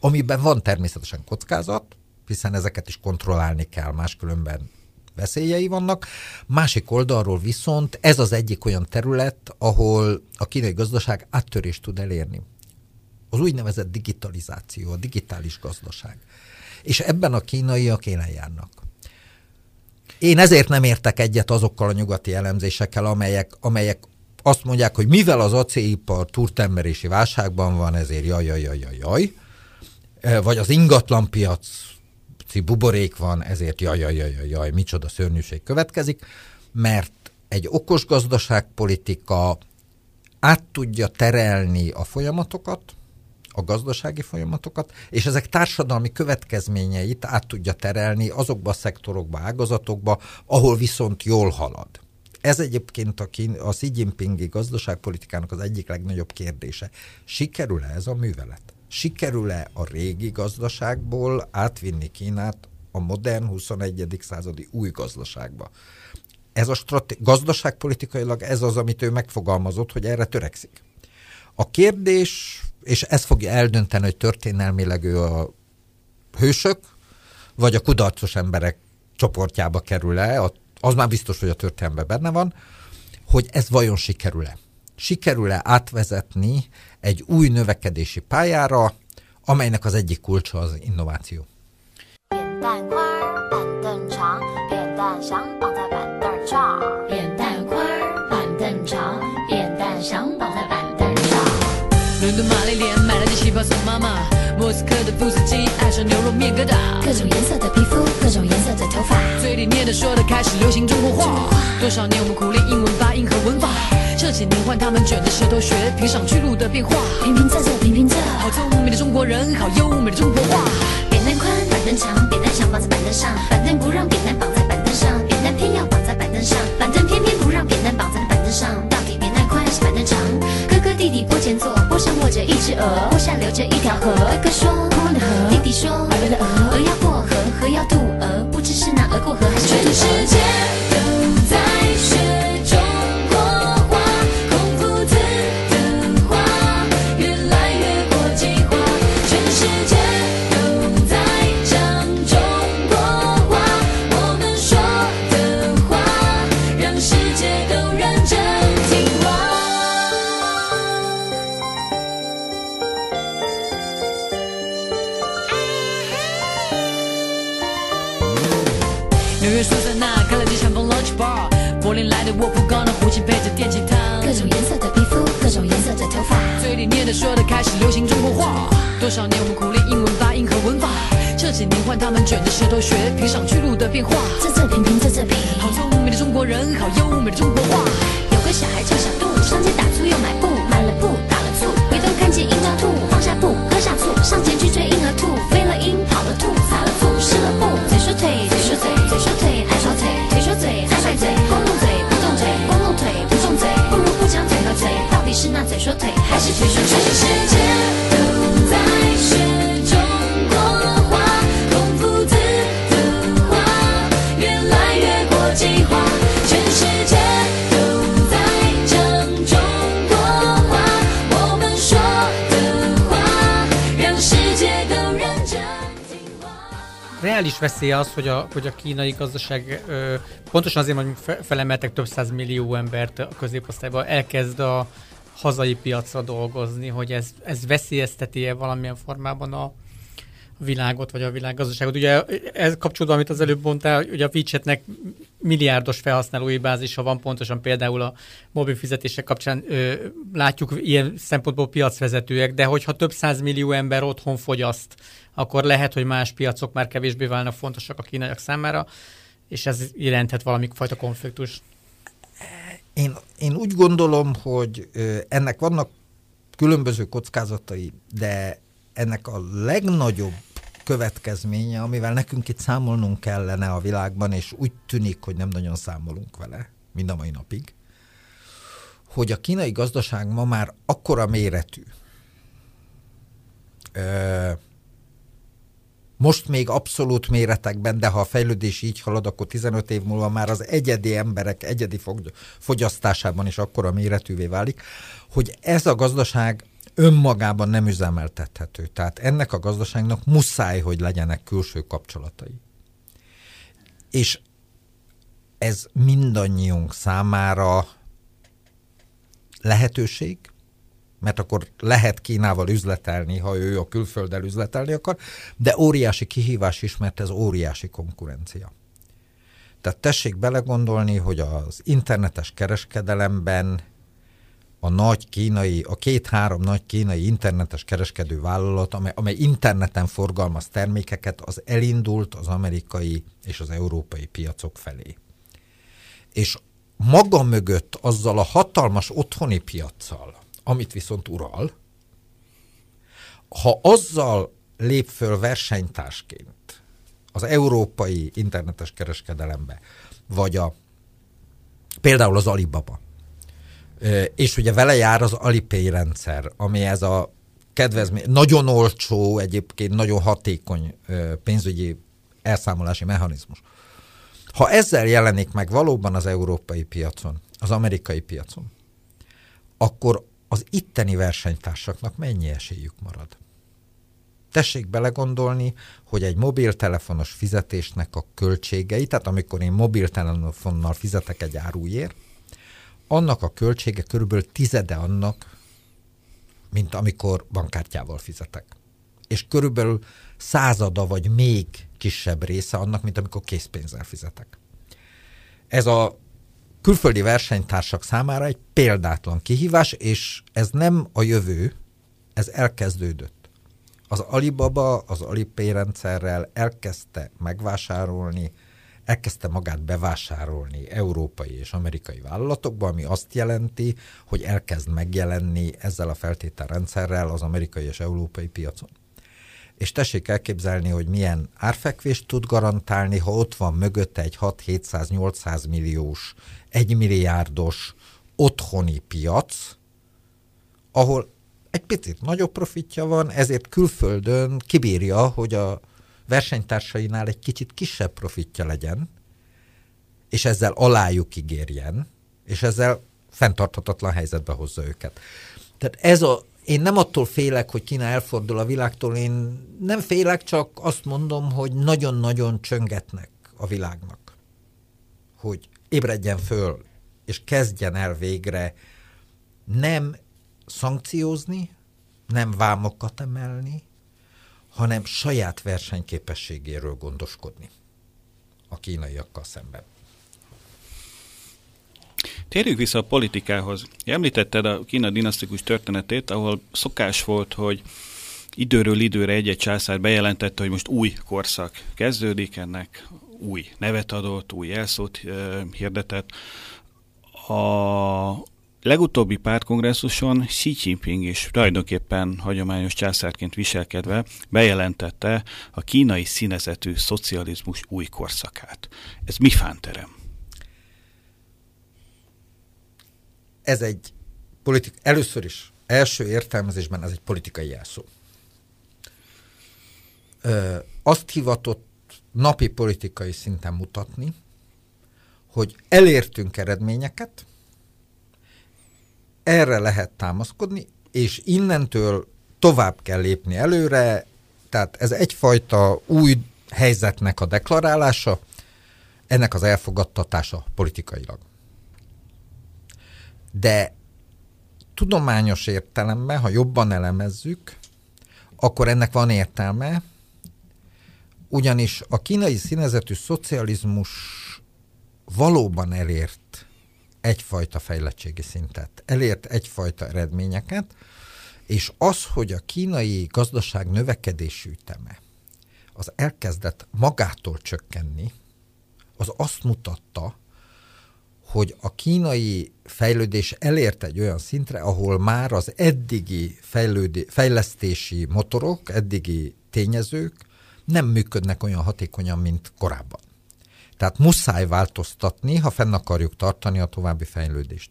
amiben van természetesen kockázat, hiszen ezeket is kontrollálni kell, máskülönben veszélyei vannak. Másik oldalról viszont ez az egyik olyan terület, ahol a kínai gazdaság áttörést tud elérni az úgynevezett digitalizáció, a digitális gazdaság. És ebben a kínaiak élen járnak. Én ezért nem értek egyet azokkal a nyugati elemzésekkel, amelyek, amelyek azt mondják, hogy mivel az acélipar turtemberési válságban van, ezért jaj, jaj, jaj, jaj, jaj, vagy az ingatlanpiac buborék van, ezért jaj, jaj, jaj, jaj, jaj, micsoda szörnyűség következik, mert egy okos gazdaságpolitika át tudja terelni a folyamatokat, a gazdasági folyamatokat, és ezek társadalmi következményeit át tudja terelni azokba a szektorokba, ágazatokba, ahol viszont jól halad. Ez egyébként a, kín, a Xi Jinpingi gazdaságpolitikának az egyik legnagyobb kérdése. Sikerül-e ez a művelet? Sikerül-e a régi gazdaságból átvinni Kínát a modern 21. századi új gazdaságba? Ez a strate- gazdaságpolitikailag ez az, amit ő megfogalmazott, hogy erre törekszik. A kérdés és ez fogja eldönteni, hogy történelmileg ő a hősök, vagy a kudarcos emberek csoportjába kerül-e, az már biztos, hogy a történelemben benne van, hogy ez vajon sikerül-e. Sikerül-e átvezetni egy új növekedési pályára, amelynek az egyik kulcsa az innováció. 扁担宽，板凳长，扁担想绑在板凳上。扁担宽，板凳长，扁担想绑在板凳上。伦敦玛丽莲买了件旗袍送妈妈， 莫斯科的布斯基爱上牛肉面疙瘩，各种颜色的皮肤，各种颜色的头发，嘴里念的说的开始流行中国话。多少年我们苦练英文发音和文法，这几年换他们卷着舌头学评上去路的变化。平平仄仄平平仄，好聪明的中国人，好优美的中国话。扁担宽，板凳长，扁担想绑在板凳上，板凳不让扁担绑弟弟坡前坐。坡上卧着一只鹅，坡下流着一条河。哥哥说：空的河。弟弟说：河的鹅。鹅要过河，河要渡鹅，不知是那鹅过河还是全世界。说的开始流行中国话。多少年我们苦练英文发音和文法，这几年换他们卷着舌头学评上去路的变化。仄仄平平仄仄平，好聪明的中国人，好优美的中国话。有个小孩叫小杜，上街打醋又买布说腿，还是腿说全世界都在学中国话，孔夫子的话越来越国际化。全世界都在讲中国话，我们说的话让世界都认真听话。Reális veszély az, hogy a, hogy a kínai gazdaság ö, pontosan azért, hogy felemeltek több száz millió embert a középosztályba, elkezd a hazai piacra dolgozni, hogy ez, ez veszélyezteti-e valamilyen formában a, világot, vagy a világgazdaságot. Ugye ez kapcsolódva, amit az előbb mondtál, hogy a WeChatnek milliárdos felhasználói bázisa van, pontosan például a mobil fizetések kapcsán ö, látjuk ilyen szempontból piacvezetőek, de hogyha több millió ember otthon fogyaszt, akkor lehet, hogy más piacok már kevésbé válnak fontosak a kínaiak számára, és ez jelenthet valami fajta konfliktus. Én, én úgy gondolom, hogy ennek vannak különböző kockázatai, de ennek a legnagyobb következménye, amivel nekünk itt számolnunk kellene a világban, és úgy tűnik, hogy nem nagyon számolunk vele, mind a mai napig, hogy a kínai gazdaság ma már akkora méretű, most még abszolút méretekben, de ha a fejlődés így halad, akkor 15 év múlva már az egyedi emberek egyedi fogyasztásában is akkora méretűvé válik, hogy ez a gazdaság önmagában nem üzemeltethető. Tehát ennek a gazdaságnak muszáj, hogy legyenek külső kapcsolatai. És ez mindannyiunk számára lehetőség, mert akkor lehet Kínával üzletelni, ha ő a külfölddel üzletelni akar, de óriási kihívás is, mert ez óriási konkurencia. Tehát tessék belegondolni, hogy az internetes kereskedelemben a nagy kínai, a két-három nagy kínai internetes kereskedő vállalat, amely, amely interneten forgalmaz termékeket, az elindult az amerikai és az európai piacok felé. És maga mögött azzal a hatalmas otthoni piaccal, amit viszont ural, ha azzal lép föl versenytársként az európai internetes kereskedelembe, vagy a például az Alibaba, és ugye vele jár az Alipay rendszer, ami ez a kedvezmény, nagyon olcsó, egyébként nagyon hatékony pénzügyi elszámolási mechanizmus. Ha ezzel jelenik meg valóban az európai piacon, az amerikai piacon, akkor az itteni versenytársaknak mennyi esélyük marad? Tessék belegondolni, hogy egy mobiltelefonos fizetésnek a költségei, tehát amikor én mobiltelefonnal fizetek egy árúért, annak a költsége körülbelül tizede annak, mint amikor bankkártyával fizetek. És körülbelül százada vagy még kisebb része annak, mint amikor készpénzzel fizetek. Ez a külföldi versenytársak számára egy példátlan kihívás, és ez nem a jövő, ez elkezdődött. Az Alibaba az Alipay rendszerrel elkezdte megvásárolni elkezdte magát bevásárolni európai és amerikai vállalatokba, ami azt jelenti, hogy elkezd megjelenni ezzel a feltételrendszerrel az amerikai és európai piacon. És tessék elképzelni, hogy milyen árfekvést tud garantálni, ha ott van mögötte egy 6-700-800 milliós, 1 milliárdos otthoni piac, ahol egy picit nagyobb profitja van, ezért külföldön kibírja, hogy a versenytársainál egy kicsit kisebb profitja legyen, és ezzel alájuk ígérjen, és ezzel fenntarthatatlan helyzetbe hozza őket. Tehát ez a, én nem attól félek, hogy Kína elfordul a világtól, én nem félek, csak azt mondom, hogy nagyon-nagyon csöngetnek a világnak, hogy ébredjen föl, és kezdjen el végre nem szankciózni, nem vámokat emelni, hanem saját versenyképességéről gondoskodni a kínaiakkal szemben. Térjük vissza a politikához. Említetted a Kína dinasztikus történetét, ahol szokás volt, hogy időről időre egy-egy császár bejelentette, hogy most új korszak kezdődik, ennek új nevet adott, új elszót hirdetett. A legutóbbi pártkongresszuson Xi Jinping is tulajdonképpen hagyományos császárként viselkedve bejelentette a kínai színezetű szocializmus új korszakát. Ez mi fánterem? Ez egy politik, először is, első értelmezésben ez egy politikai jelszó. Ö, azt hivatott napi politikai szinten mutatni, hogy elértünk eredményeket, erre lehet támaszkodni, és innentől tovább kell lépni előre, tehát ez egyfajta új helyzetnek a deklarálása, ennek az elfogadtatása politikailag. De tudományos értelemben, ha jobban elemezzük, akkor ennek van értelme, ugyanis a kínai színezetű szocializmus valóban elért egyfajta fejlettségi szintet, elért egyfajta eredményeket, és az, hogy a kínai gazdaság növekedési üteme az elkezdett magától csökkenni, az azt mutatta, hogy a kínai fejlődés elért egy olyan szintre, ahol már az eddigi fejlődé, fejlesztési motorok, eddigi tényezők nem működnek olyan hatékonyan, mint korábban. Tehát muszáj változtatni, ha fenn akarjuk tartani a további fejlődést.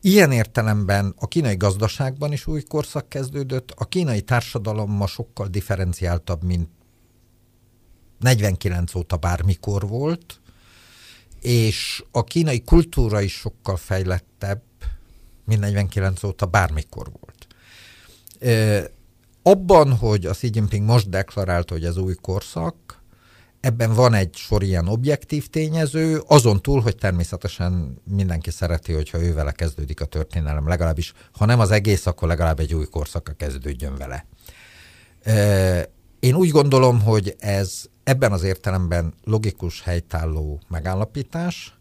Ilyen értelemben a kínai gazdaságban is új korszak kezdődött, a kínai társadalom ma sokkal differenciáltabb, mint 49 óta bármikor volt, és a kínai kultúra is sokkal fejlettebb, mint 49 óta bármikor volt. Abban, hogy a Xi Jinping most deklarálta, hogy ez új korszak, Ebben van egy sor ilyen objektív tényező, azon túl, hogy természetesen mindenki szereti, hogyha ő vele kezdődik a történelem, legalábbis, ha nem az egész, akkor legalább egy új korszaka kezdődjön vele. Én úgy gondolom, hogy ez ebben az értelemben logikus, helytálló megállapítás,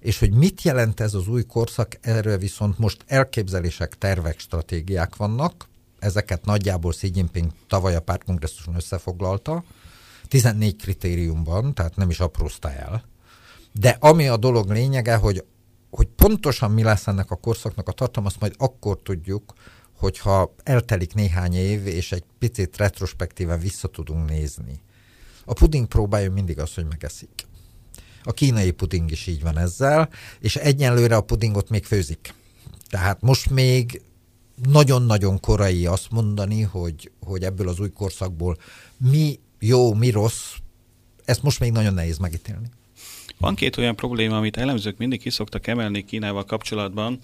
és hogy mit jelent ez az új korszak, erről viszont most elképzelések, tervek, stratégiák vannak, ezeket nagyjából Xi Jinping tavaly a pártkongresszuson összefoglalta, 14 kritériumban, tehát nem is aprózta el. De ami a dolog lényege, hogy, hogy pontosan mi lesz ennek a korszaknak a tartalma, azt majd akkor tudjuk, hogyha eltelik néhány év, és egy picit retrospektíven vissza tudunk nézni. A puding próbálja mindig azt, hogy megeszik. A kínai puding is így van ezzel, és egyenlőre a pudingot még főzik. Tehát most még nagyon-nagyon korai azt mondani, hogy, hogy ebből az új korszakból mi jó, mi rossz, ezt most még nagyon nehéz megítélni. Van két olyan probléma, amit elemzők mindig kiszoktak emelni Kínával kapcsolatban,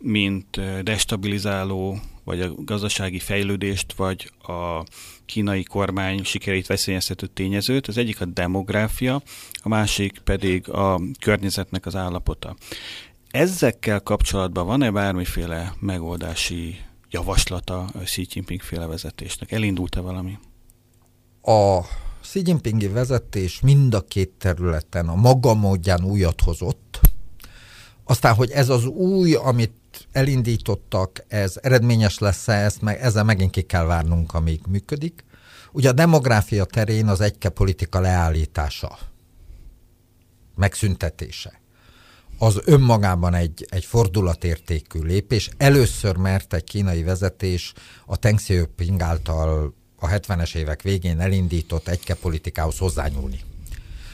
mint destabilizáló, vagy a gazdasági fejlődést, vagy a kínai kormány sikerét veszélyeztető tényezőt. Az egyik a demográfia, a másik pedig a környezetnek az állapota. Ezekkel kapcsolatban van-e bármiféle megoldási javaslata a Xi Jinping féle vezetésnek? Elindult-e valami? a Xi Jinpingi vezetés mind a két területen a maga módján újat hozott. Aztán, hogy ez az új, amit elindítottak, ez eredményes lesz-e, ezt meg, ezzel megint ki kell várnunk, amíg működik. Ugye a demográfia terén az egyke politika leállítása, megszüntetése, az önmagában egy, egy fordulatértékű lépés. Először mert egy kínai vezetés a Teng Xiaoping által a 70-es évek végén elindított egyke politikához hozzányúlni.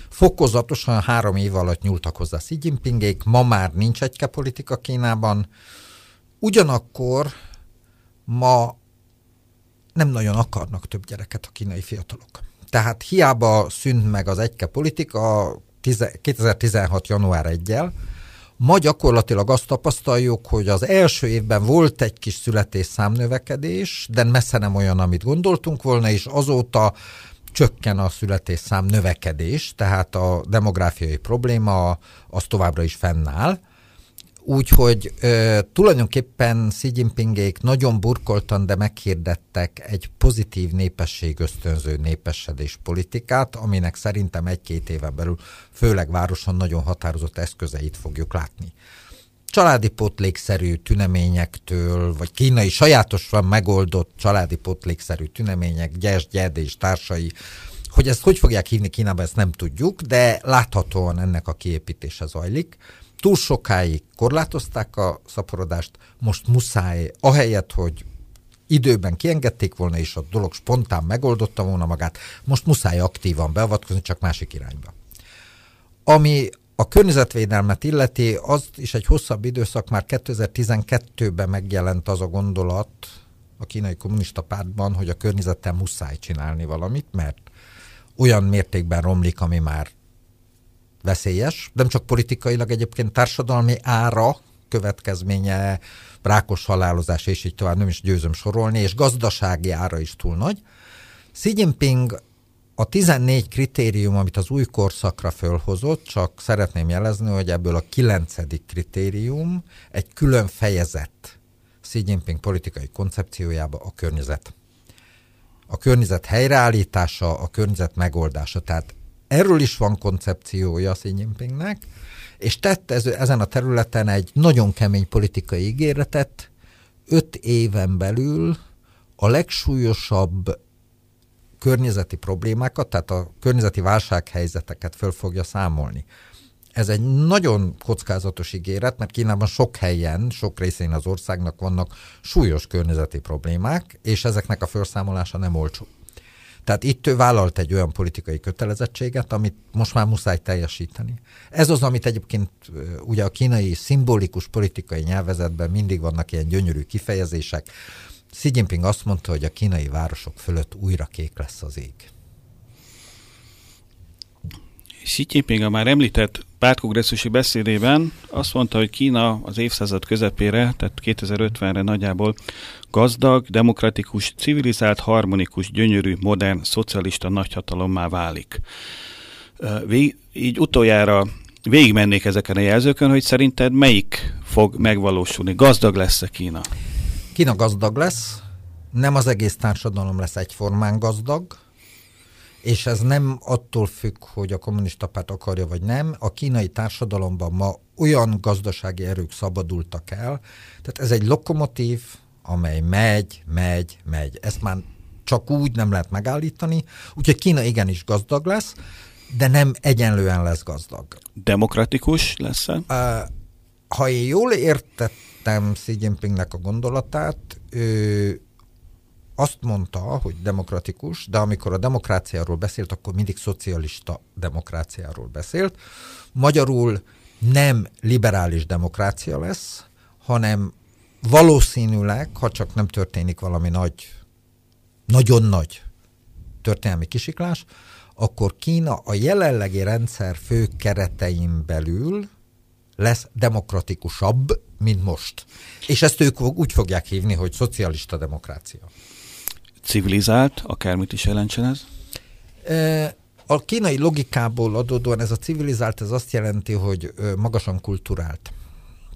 Fokozatosan három év alatt nyúltak hozzá Xi Jinpingék, ma már nincs egyke politika Kínában, ugyanakkor ma nem nagyon akarnak több gyereket a kínai fiatalok. Tehát hiába szűnt meg az egyke politika 2016. január 1 Ma gyakorlatilag azt tapasztaljuk, hogy az első évben volt egy kis születésszámnövekedés, de messze nem olyan, amit gondoltunk volna, és azóta csökken a születésszám növekedés, tehát a demográfiai probléma az továbbra is fennáll. Úgyhogy tulajdonképpen Xi Jinpingék nagyon burkoltan, de meghirdettek egy pozitív népesség ösztönző népesedés politikát, aminek szerintem egy-két éven belül, főleg városon nagyon határozott eszközeit fogjuk látni. Családi potlékszerű tüneményektől, vagy kínai sajátosan megoldott családi potlékszerű tünemények, gyes, gyed és társai, hogy ezt hogy fogják hívni Kínában, ezt nem tudjuk, de láthatóan ennek a kiépítése zajlik túl sokáig korlátozták a szaporodást, most muszáj, ahelyett, hogy időben kiengedték volna, és a dolog spontán megoldotta volna magát, most muszáj aktívan beavatkozni, csak másik irányba. Ami a környezetvédelmet illeti, az is egy hosszabb időszak, már 2012-ben megjelent az a gondolat a kínai kommunista pártban, hogy a környezettel muszáj csinálni valamit, mert olyan mértékben romlik, ami már veszélyes, nem csak politikailag egyébként társadalmi ára, következménye, rákos halálozás, és így tovább nem is győzöm sorolni, és gazdasági ára is túl nagy. Xi Jinping a 14 kritérium, amit az új korszakra fölhozott, csak szeretném jelezni, hogy ebből a 9. kritérium egy külön fejezet Xi Jinping politikai koncepciójába a környezet. a környezet helyreállítása, a környezet megoldása. Tehát erről is van koncepciója Xi Jinpingnek, és tett ez, ezen a területen egy nagyon kemény politikai ígéretet, öt éven belül a legsúlyosabb környezeti problémákat, tehát a környezeti válsághelyzeteket föl fogja számolni. Ez egy nagyon kockázatos ígéret, mert Kínában sok helyen, sok részén az országnak vannak súlyos környezeti problémák, és ezeknek a felszámolása nem olcsó. Tehát itt ő vállalt egy olyan politikai kötelezettséget, amit most már muszáj teljesíteni. Ez az, amit egyébként ugye a kínai szimbolikus politikai nyelvezetben mindig vannak ilyen gyönyörű kifejezések. Xi Jinping azt mondta, hogy a kínai városok fölött újra kék lesz az ég. Xi Jinping a már említett pártkongresszusi beszédében azt mondta, hogy Kína az évszázad közepére, tehát 2050-re nagyjából gazdag, demokratikus, civilizált, harmonikus, gyönyörű, modern, szocialista nagyhatalommá válik. Vég, így utoljára végigmennék ezeken a jelzőkön, hogy szerinted melyik fog megvalósulni? Gazdag lesz-e Kína? Kína gazdag lesz, nem az egész társadalom lesz egyformán gazdag, és ez nem attól függ, hogy a kommunista párt akarja vagy nem. A kínai társadalomban ma olyan gazdasági erők szabadultak el, tehát ez egy lokomotív, amely megy, megy, megy. Ezt már csak úgy nem lehet megállítani, úgyhogy Kína igenis gazdag lesz, de nem egyenlően lesz gazdag. Demokratikus lesz-e? Uh, ha én jól értettem Xi Jinpingnek a gondolatát, ő azt mondta, hogy demokratikus, de amikor a demokráciáról beszélt, akkor mindig szocialista demokráciáról beszélt. Magyarul nem liberális demokrácia lesz, hanem valószínűleg, ha csak nem történik valami nagy, nagyon nagy történelmi kisiklás, akkor Kína a jelenlegi rendszer fő keretein belül lesz demokratikusabb, mint most. És ezt ők úgy fogják hívni, hogy szocialista demokrácia civilizált, akármit is jelentsen ez? A kínai logikából adódóan ez a civilizált, ez azt jelenti, hogy magasan kulturált.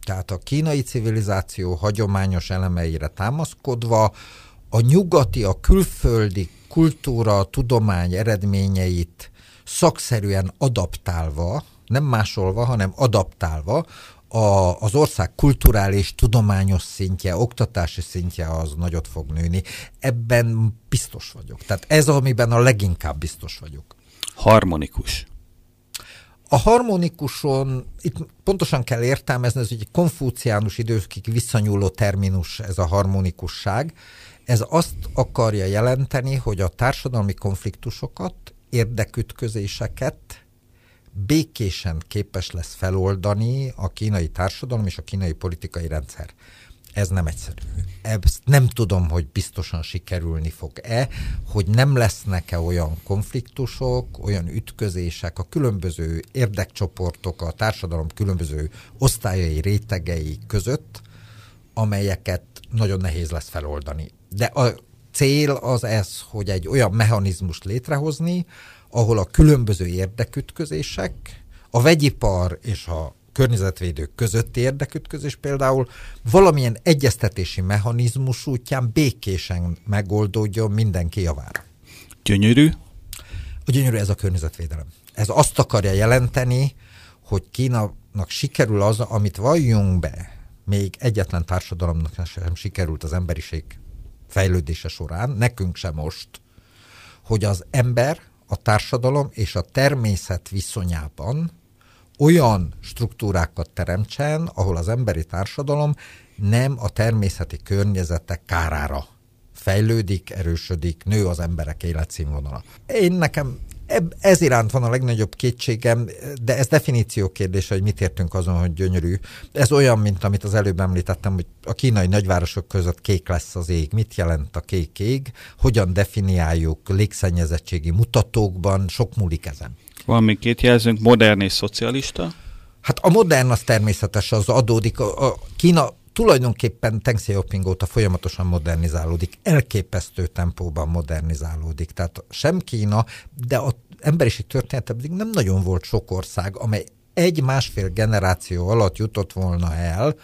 Tehát a kínai civilizáció hagyományos elemeire támaszkodva a nyugati, a külföldi kultúra, tudomány eredményeit szakszerűen adaptálva, nem másolva, hanem adaptálva a, az ország kulturális, tudományos szintje, oktatási szintje az nagyot fog nőni. Ebben biztos vagyok. Tehát ez, amiben a leginkább biztos vagyok. Harmonikus. A harmonikuson, itt pontosan kell értelmezni, ez egy konfúciánus időkig visszanyúló terminus, ez a harmonikusság. Ez azt akarja jelenteni, hogy a társadalmi konfliktusokat, érdekütközéseket békésen képes lesz feloldani a kínai társadalom és a kínai politikai rendszer. Ez nem egyszerű. Ezt nem tudom, hogy biztosan sikerülni fog-e, hogy nem lesznek-e olyan konfliktusok, olyan ütközések a különböző érdekcsoportok, a társadalom különböző osztályai, rétegei között, amelyeket nagyon nehéz lesz feloldani. De a cél az ez, hogy egy olyan mechanizmust létrehozni, ahol a különböző érdekütközések, a vegyipar és a környezetvédők közötti érdekütközés például valamilyen egyeztetési mechanizmus útján békésen megoldódjon mindenki javára. Gyönyörű? A gyönyörű ez a környezetvédelem. Ez azt akarja jelenteni, hogy Kínának sikerül az, amit valljunk be, még egyetlen társadalomnak sem sikerült az emberiség fejlődése során, nekünk sem most, hogy az ember a társadalom és a természet viszonyában olyan struktúrákat teremtsen, ahol az emberi társadalom nem a természeti környezetek kárára fejlődik, erősödik, nő az emberek életszínvonala. Én nekem ez iránt van a legnagyobb kétségem, de ez definíció kérdése, hogy mit értünk azon, hogy gyönyörű. Ez olyan, mint amit az előbb említettem, hogy a kínai nagyvárosok között kék lesz az ég. Mit jelent a kék ég? Hogyan definiáljuk légszennyezettségi mutatókban? Sok múlik ezen. Van még két jelzőnk, modern és szocialista. Hát a modern az természetes, az adódik. A, a Kína tulajdonképpen Teng Xiaoping óta folyamatosan modernizálódik, elképesztő tempóban modernizálódik. Tehát sem Kína, de az emberiség története pedig nem nagyon volt sok ország, amely egy-másfél generáció alatt jutott volna el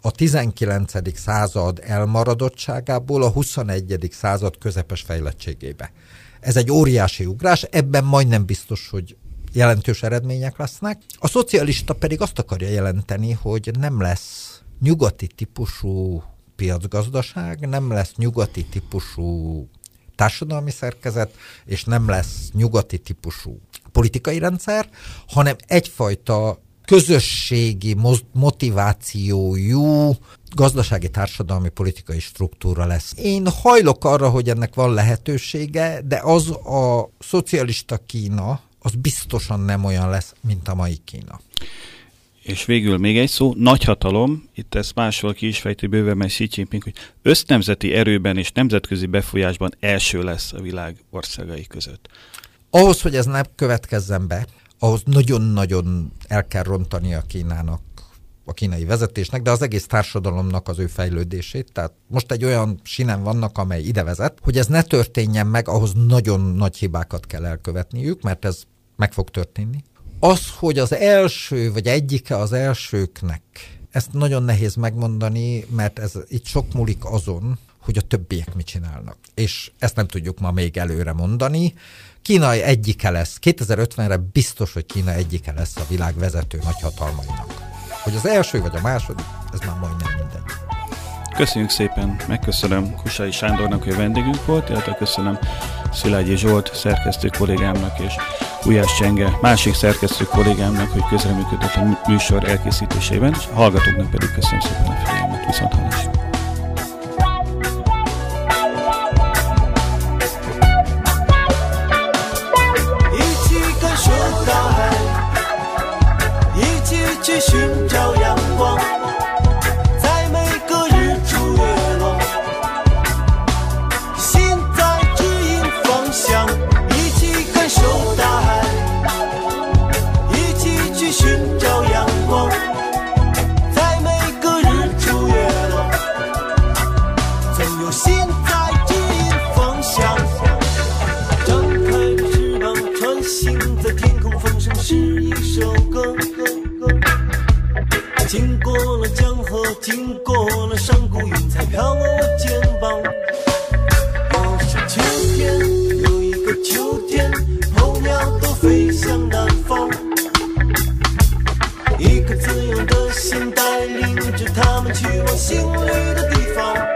a 19. század elmaradottságából a 21. század közepes fejlettségébe. Ez egy óriási ugrás, ebben majdnem biztos, hogy jelentős eredmények lesznek. A szocialista pedig azt akarja jelenteni, hogy nem lesz nyugati típusú piacgazdaság, nem lesz nyugati típusú társadalmi szerkezet, és nem lesz nyugati típusú politikai rendszer, hanem egyfajta közösségi motivációjú gazdasági, társadalmi, politikai struktúra lesz. Én hajlok arra, hogy ennek van lehetősége, de az a szocialista Kína, az biztosan nem olyan lesz, mint a mai Kína. És végül még egy szó, nagyhatalom, itt ezt máshol ki is fejti bőven Xi Jinping, hogy össznemzeti erőben és nemzetközi befolyásban első lesz a világ országai között. Ahhoz, hogy ez ne következzen be, ahhoz nagyon-nagyon el kell rontani a Kínának a kínai vezetésnek, de az egész társadalomnak az ő fejlődését. Tehát most egy olyan sinem vannak, amely ide vezet, hogy ez ne történjen meg, ahhoz nagyon nagy hibákat kell elkövetniük, mert ez meg fog történni. Az, hogy az első, vagy egyike az elsőknek, ezt nagyon nehéz megmondani, mert ez itt sok múlik azon, hogy a többiek mit csinálnak. És ezt nem tudjuk ma még előre mondani. Kína egyike lesz. 2050-re biztos, hogy Kína egyike lesz a világ vezető nagyhatalmainak. Hogy az első vagy a második, ez már majdnem mindegy. Köszönjük szépen, megköszönöm Kusai Sándornak, hogy vendégünk volt, illetve köszönöm Szilágyi Zsolt szerkesztő kollégámnak és Ujás Csenge másik szerkesztő kollégámnak, hogy közreműködött a műsor elkészítésében, és a hallgatóknak pedig köszönöm szépen a figyelmet. Viszont hallásra. 寻找阳 经过了江河，经过了山谷，云彩飘过我肩膀。又是秋天，又一个秋天，候鸟都飞向南方。一颗自由的心，带领着他们去往心里的地方。